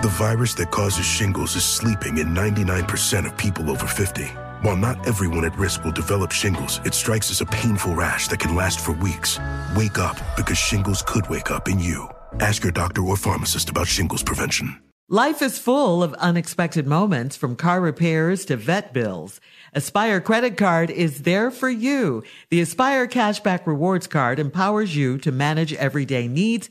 The virus that causes shingles is sleeping in 99% of people over 50. While not everyone at risk will develop shingles, it strikes as a painful rash that can last for weeks. Wake up because shingles could wake up in you. Ask your doctor or pharmacist about shingles prevention. Life is full of unexpected moments from car repairs to vet bills. Aspire credit card is there for you. The Aspire cashback rewards card empowers you to manage everyday needs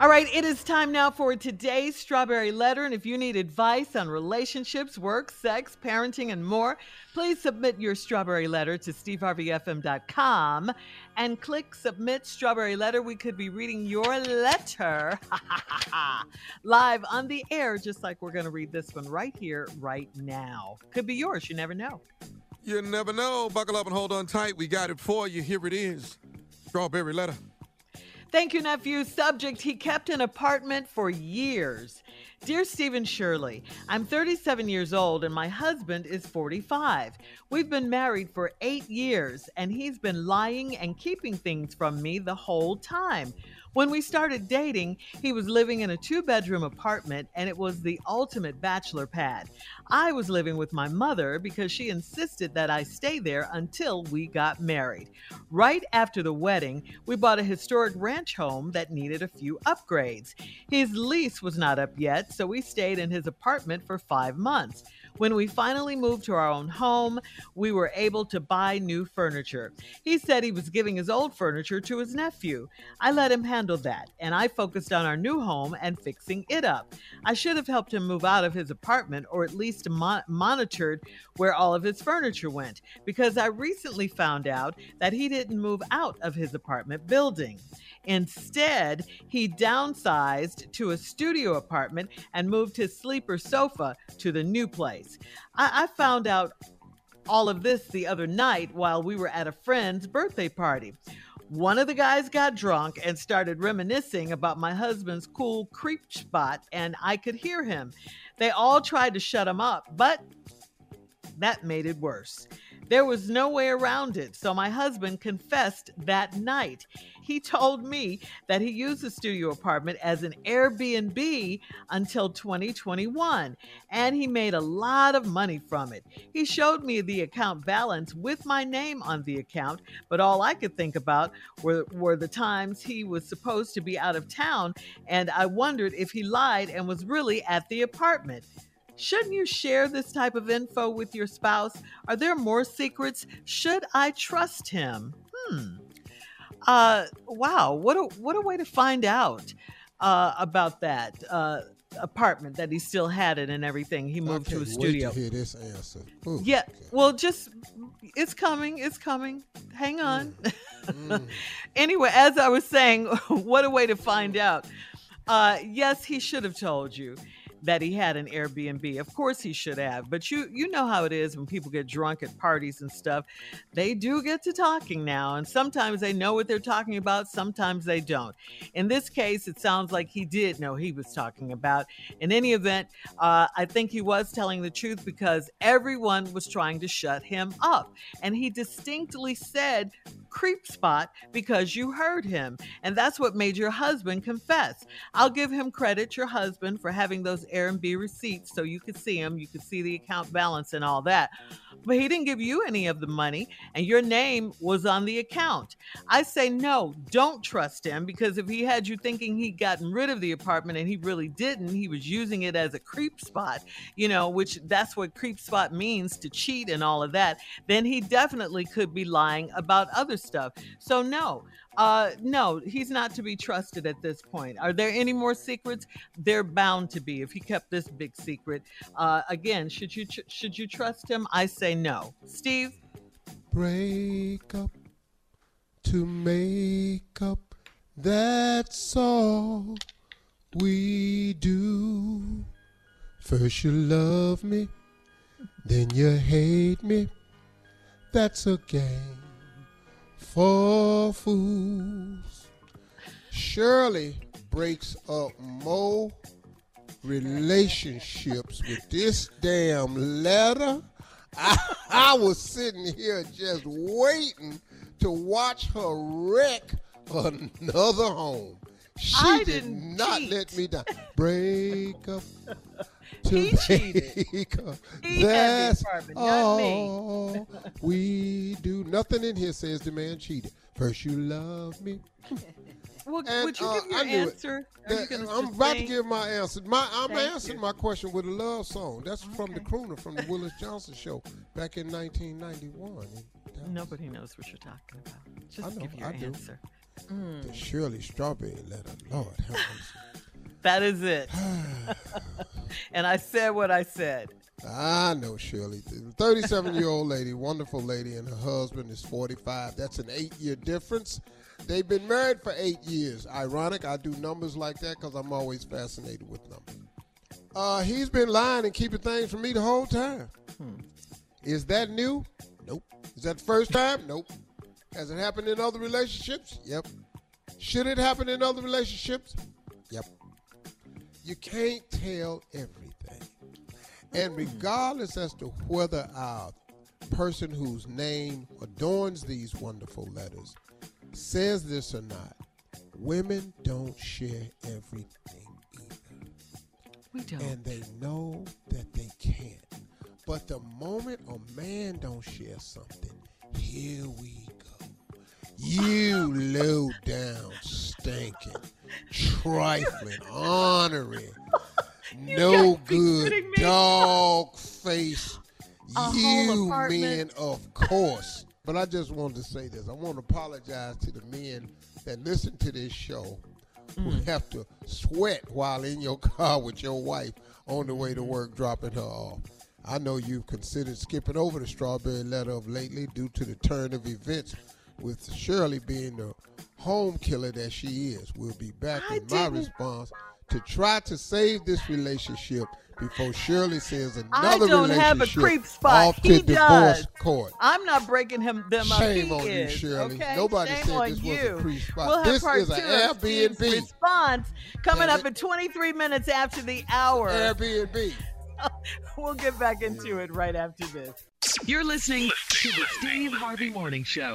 All right, it is time now for today's Strawberry Letter. And if you need advice on relationships, work, sex, parenting, and more, please submit your Strawberry Letter to steveharveyfm.com and click Submit Strawberry Letter. We could be reading your letter live on the air, just like we're going to read this one right here, right now. Could be yours. You never know. You never know. Buckle up and hold on tight. We got it for you. Here it is Strawberry Letter. Thank you, nephew. Subject He kept an apartment for years. Dear Steve and Shirley, I'm 37 years old and my husband is 45. We've been married for eight years and he's been lying and keeping things from me the whole time. When we started dating, he was living in a two bedroom apartment and it was the ultimate bachelor pad. I was living with my mother because she insisted that I stay there until we got married. Right after the wedding, we bought a historic ranch home that needed a few upgrades. His lease was not up yet, so we stayed in his apartment for five months. When we finally moved to our own home, we were able to buy new furniture. He said he was giving his old furniture to his nephew. I let him handle that, and I focused on our new home and fixing it up. I should have helped him move out of his apartment or at least mon- monitored where all of his furniture went because I recently found out that he didn't move out of his apartment building. Instead, he downsized to a studio apartment and moved his sleeper sofa to the new place. I, I found out all of this the other night while we were at a friend's birthday party. One of the guys got drunk and started reminiscing about my husband's cool creep spot, and I could hear him. They all tried to shut him up, but that made it worse. There was no way around it, so my husband confessed that night. He told me that he used the studio apartment as an Airbnb until 2021, and he made a lot of money from it. He showed me the account balance with my name on the account, but all I could think about were, were the times he was supposed to be out of town, and I wondered if he lied and was really at the apartment. Shouldn't you share this type of info with your spouse? Are there more secrets? Should I trust him? Hmm. Uh, wow, what a what a way to find out uh, about that uh, apartment that he still had it and everything. He moved to a studio. To hear this answer. Ooh, Yeah, okay. well, just it's coming, it's coming. Hang on. anyway, as I was saying, what a way to find out. Uh, yes, he should have told you. That he had an Airbnb. Of course he should have, but you you know how it is when people get drunk at parties and stuff. They do get to talking now, and sometimes they know what they're talking about, sometimes they don't. In this case, it sounds like he did know he was talking about. In any event, uh, I think he was telling the truth because everyone was trying to shut him up, and he distinctly said creep spot because you heard him. And that's what made your husband confess. I'll give him credit, your husband, for having those Airbnb receipts so you could see them, you could see the account balance and all that. But he didn't give you any of the money, and your name was on the account. I say no, don't trust him because if he had you thinking he'd gotten rid of the apartment and he really didn't, he was using it as a creep spot, you know, which that's what creep spot means to cheat and all of that, then he definitely could be lying about other stuff. So, no, uh, no, he's not to be trusted at this point. Are there any more secrets? They're bound to be. If he kept this big secret, uh, again, should you tr- should you trust him? I say no. Steve, break up to make up. That's all we do. First you love me, then you hate me. That's a game for fools. Shirley breaks up more relationships with this damn letter. I, I was sitting here just waiting to watch her wreck another home. She I did not cheat. let me down. Break up. To He cheated. He That's apartment, all we do. Nothing in here says the man cheated. First you love me. well, And, would you uh, give your I knew it. answer? You That- gonna I'm about to give my answer. My, I'm Thank answering you. my question with a love song. That's from the crooner from the Willis Johnson show back in 1991. And Nobody knows what you're talking about. Just know, give your I answer. The Shirley Strawberry letter. Lord have mercy. That is it. and I said what I said. I know Shirley. 37 year old lady, wonderful lady, and her husband is 45. That's an eight year difference. They've been married for eight years. Ironic, I do numbers like that because I'm always fascinated with numbers. Uh, he's been lying and keeping things from me the whole time. Is that new? Nope. Is that the first time? Nope. Has it happened in other relationships? Yep. Should it happen in other relationships? Yep. You can't tell everything. And regardless as to whether our person whose name adorns these wonderful letters says this or not, women don't share everything either. We don't. And they know that they can't. But the moment a man don't share something, here we go. You low down, stinking, trifling, honoring, no good, dog face. A You men, of course. But I just wanted to say this. I want to apologize to the men that listen to this show who Mm. have to sweat while in your car with your wife on the way to work, dropping her off. I know you've considered skipping over the strawberry letter of lately due to the turn of events, with Shirley being the home killer that she is. We'll be back I with my didn't- response to try to save this relationship before Shirley sends another I don't have a relationship creep spot. off He to divorce court. I'm not breaking him them up. Shame He on you, Shirley. Okay? Nobody Shame said on this was a you. creep spot. We'll have This part is a two of Steve's Airbnb. response coming Damn up in 23 minutes after the hour. Airbnb. We'll get back into it right after this. You're listening to the Steve Harvey Morning Show.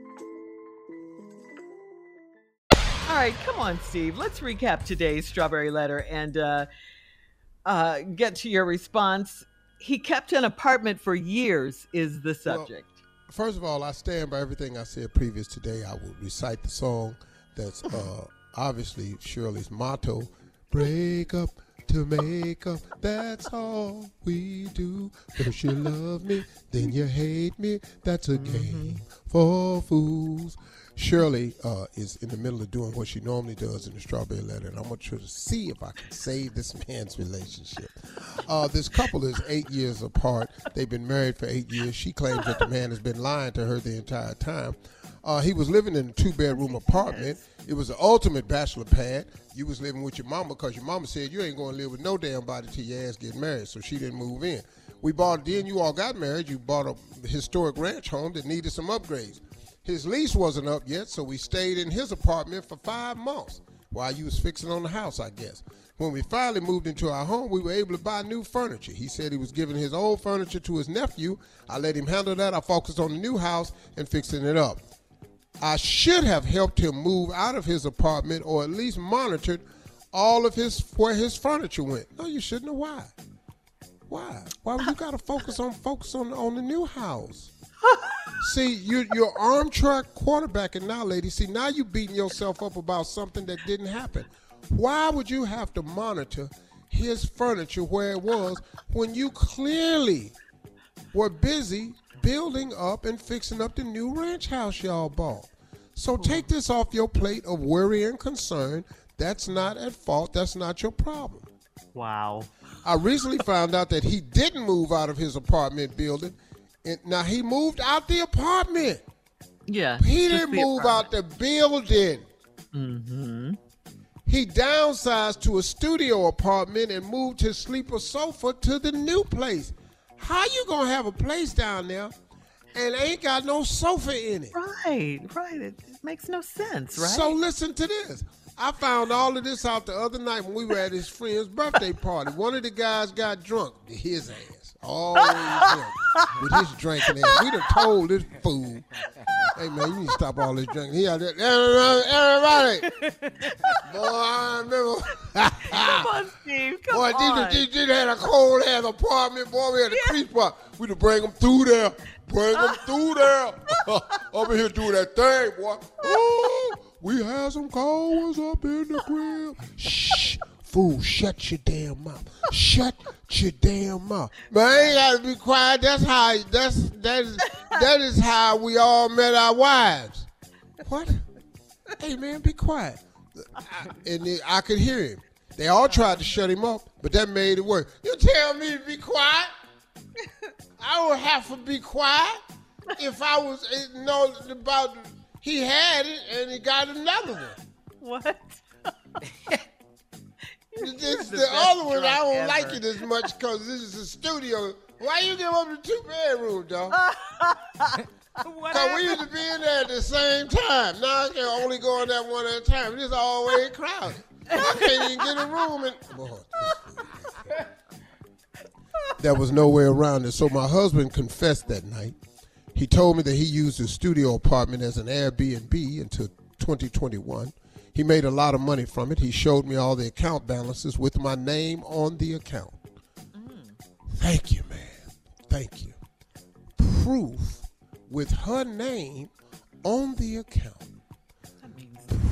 Right, come on, Steve. Let's recap today's strawberry letter and uh, uh, get to your response. He kept an apartment for years, is the subject. Well, first of all, I stand by everything I said previous today. I will recite the song that's uh, obviously Shirley's motto break up to make up. That's all we do. First you love me, then you hate me. That's a game mm-hmm. for fools. Shirley uh, is in the middle of doing what she normally does in the Strawberry Letter, and I'm going to try to see if I can save this man's relationship. Uh, this couple is eight years apart. They've been married for eight years. She claims that the man has been lying to her the entire time. Uh, he was living in a two-bedroom apartment. It was the ultimate bachelor pad. You was living with your mama because your mama said you ain't going to live with no damn body till your ass get married, so she didn't move in. We bought, then you all got married. You bought a historic ranch home that needed some upgrades. His lease wasn't up yet, so we stayed in his apartment for five months while you was fixing on the house, I guess. When we finally moved into our home, we were able to buy new furniture. He said he was giving his old furniture to his nephew. I let him handle that. I focused on the new house and fixing it up. I should have helped him move out of his apartment or at least monitored all of his where his furniture went. No, you shouldn't have. Why? Why? Why you gotta focus on focus on on the new house? See, you, you're armchair quarterbacking now, lady. See, now you're beating yourself up about something that didn't happen. Why would you have to monitor his furniture where it was when you clearly were busy building up and fixing up the new ranch house y'all bought? So hmm. take this off your plate of worry and concern. That's not at fault. That's not your problem. Wow. I recently found out that he didn't move out of his apartment building and now he moved out the apartment. Yeah. He didn't move out the building. Mm-hmm. He downsized to a studio apartment and moved his sleeper sofa to the new place. How you gonna have a place down there and ain't got no sofa in it? Right, right. It makes no sense, right? So listen to this. I found all of this out the other night when we were at his friend's birthday party. One of the guys got drunk. His ass. Drunk. With his drinking ass. We done told this fool, hey man, you need to stop all this drinking. He out there, everybody. Boy, I remember. Come on, Steve. Come Boy, on. these these had a cold ass apartment. Boy, we had a creep spot. We to bring them through there. Bring them through there. Over here doing that thing, boy. Ooh, we had some cold ones up in the crib. Shh. Fool, shut your damn mouth. Shut your damn mouth. Man, I ain't gotta be quiet. That's how that's that is that is how we all met our wives. What? Hey man, be quiet. I, and then I could hear him. They all tried to shut him up, but that made it worse. You tell me to be quiet? I would have to be quiet if I was eh, know about. He had it and he got another one. What? This, the the, other one, I don't ever. like it as much because this is a studio. Why you give up the two bedroom, dog? Cause we used to be in there at the same time. Now I can only go in that one at a time. It's always crowded. I can't even get a room. And boy, there was no way around it. So my husband confessed that night. He told me that he used his studio apartment as an Airbnb until 2021. He made a lot of money from it. He showed me all the account balances with my name on the account. Mm. Thank you, man. Thank you. Proof with her name on the account,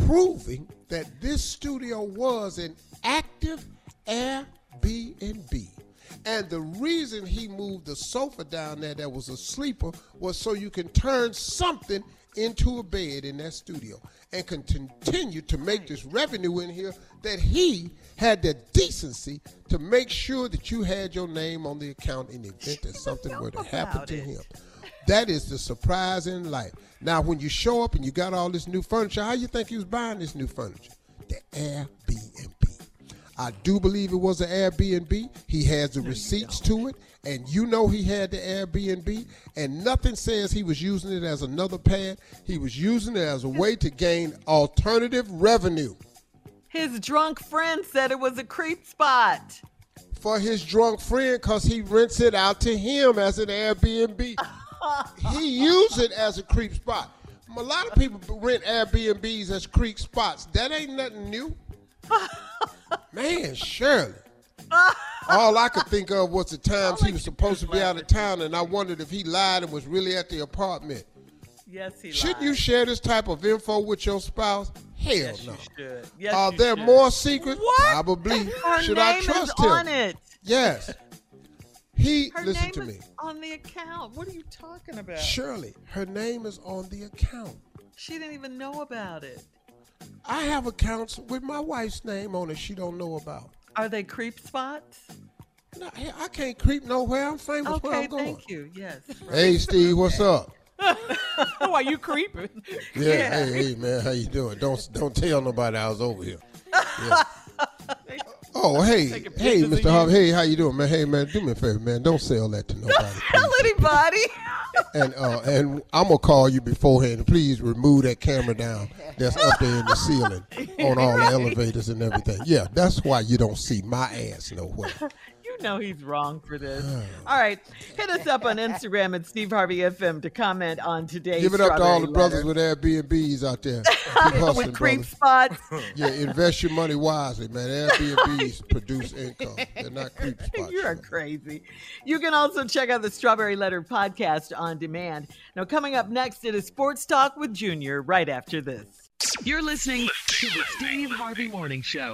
proving that this studio was an active Airbnb. And the reason he moved the sofa down there that was a sleeper was so you can turn something into a bed in that studio and can continue to make this revenue in here that he had the decency to make sure that you had your name on the account in the event that something were to happen to it. him. That is the surprise in life. Now, when you show up and you got all this new furniture, how you think he was buying this new furniture? The Airbnb. I do believe it was an Airbnb. He has the receipts to it, and you know he had the Airbnb, and nothing says he was using it as another pad. He was using it as a way to gain alternative revenue His drunk friend said it was a creep spot. for his drunk friend because he rents it out to him as an Airbnb. he used it as a creep spot. A lot of people rent Airbnbs as creep spots. That ain't nothing new. Man, Shirley. All I could think of was the times he was supposed to be out of town, and I wondered if he lied and was really at the apartment. Yes, he Shouldn't lied. you share this type of info with your spouse? Hell Yes, no. you should. Yes, Are there should. more secrets? What? Probably. Her Should I trust him? on it. Yes. He Her listen name to is me. on the account. What are you talking about? Shirley, her name is on the account. She didn't even know about it. I have accounts with my wife's name on it she don't know about. Are they creep spots? No, I can't creep nowhere. I'm famous where Okay, I'm going. thank you. Yes. Hey Steve, what's up? Why you creeping? Yeah, hey, hey man, how you doing? Don't don't tell nobody I was over here. Yeah. Oh hey, hey, Mr. Harvey. Hey, how you doing, man? Hey man, do me a favor, man. Don't sell that to nobody. Tell please. anybody. And uh, and I'm gonna call you beforehand. Please remove that camera down that's up there in the ceiling on all the elevators and everything. Yeah, that's why you don't see my ass nowhere. You know he's wrong for this. All right. Hit us up on Instagram at Steve Harvey FM to comment on today's Give it up to all the Strawberry brothers with Airbnbs out there. Keep hustling, with creep spots. Yeah, invest your money wisely, man. Airbnbs produce income. They're not creep spots. You're man. crazy. You can also check out the Strawberry Letter podcast on demand. Now, coming up next, it is Sports Talk with Junior right after this. You're listening to the Steve Harvey Morning Show.